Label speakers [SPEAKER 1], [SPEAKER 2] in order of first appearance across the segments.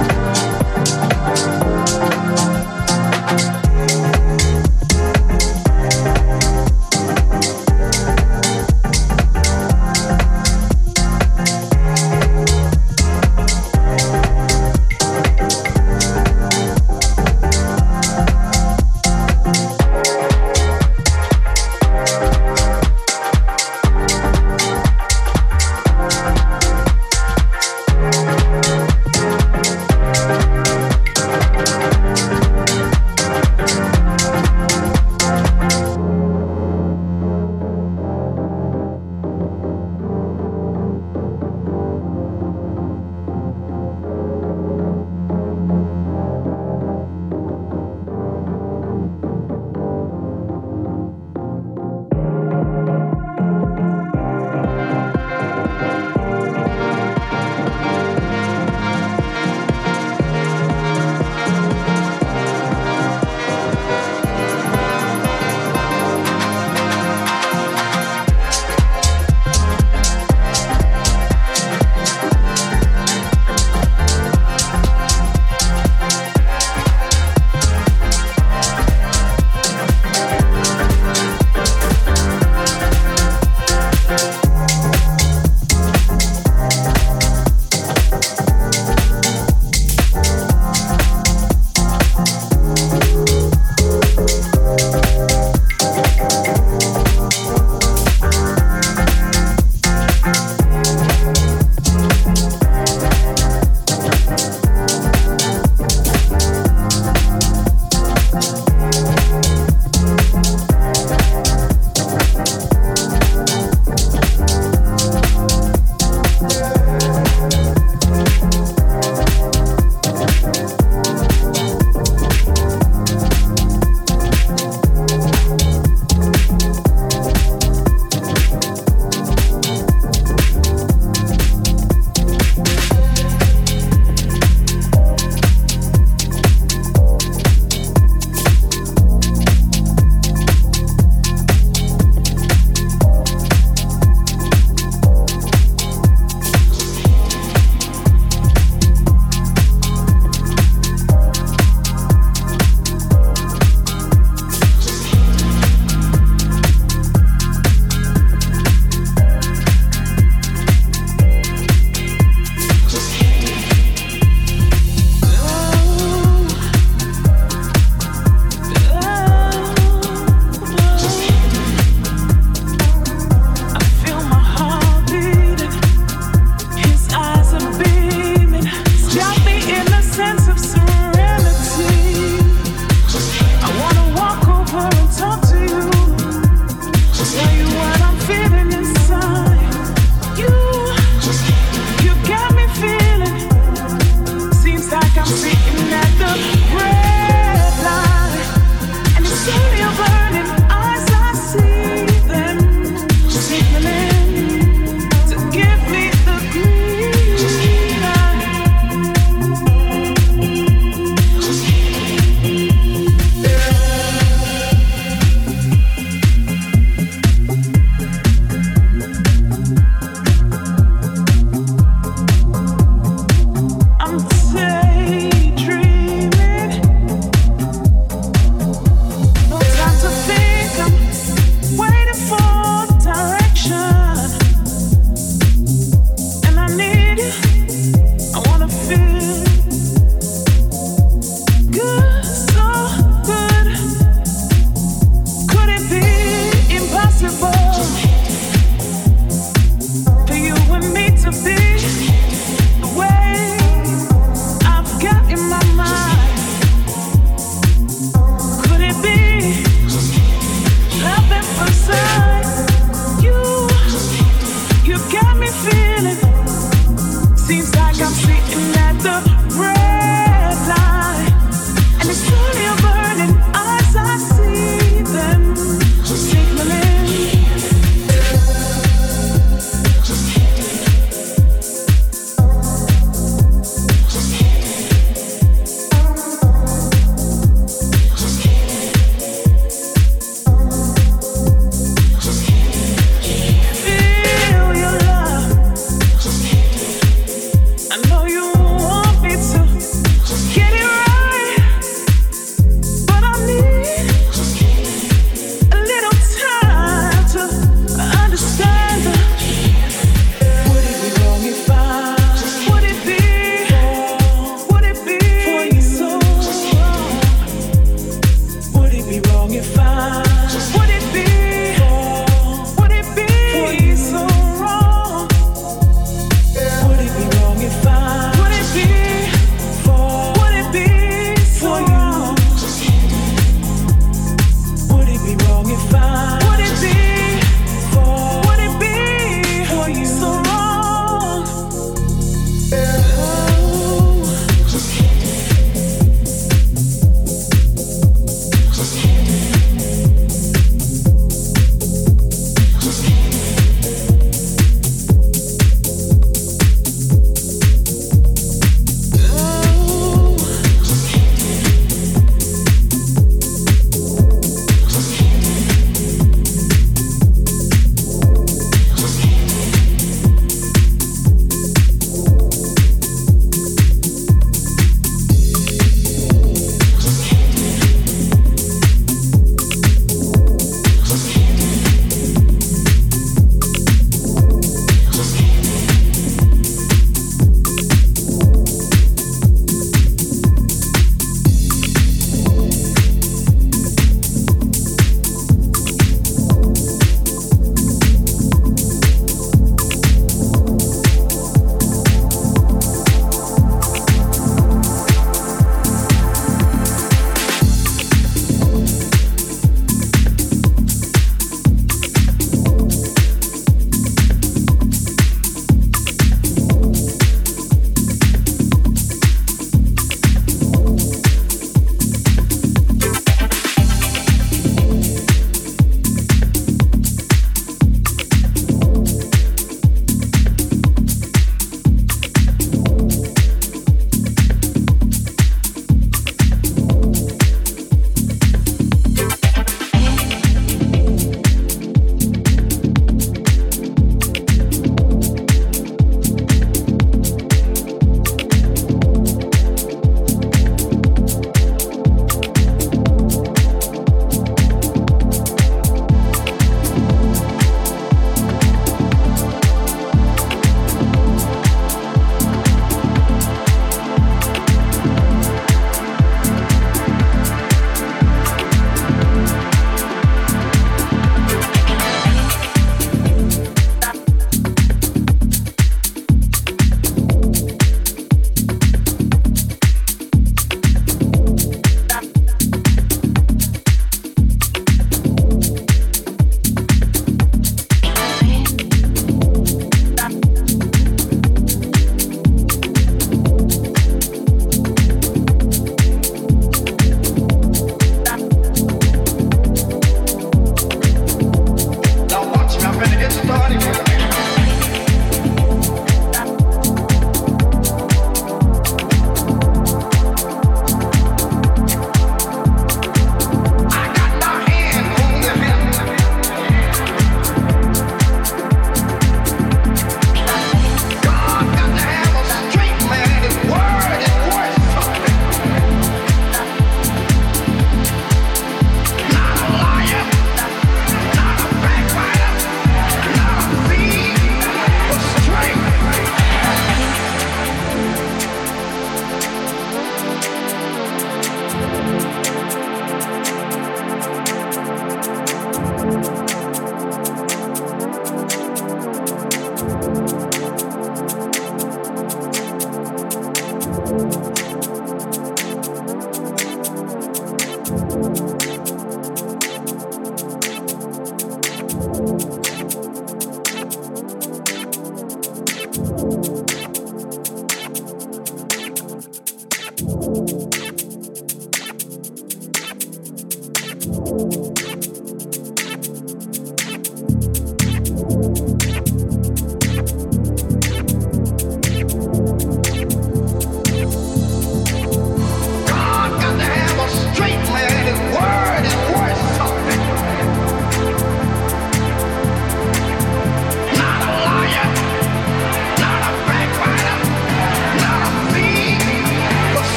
[SPEAKER 1] you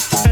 [SPEAKER 2] She's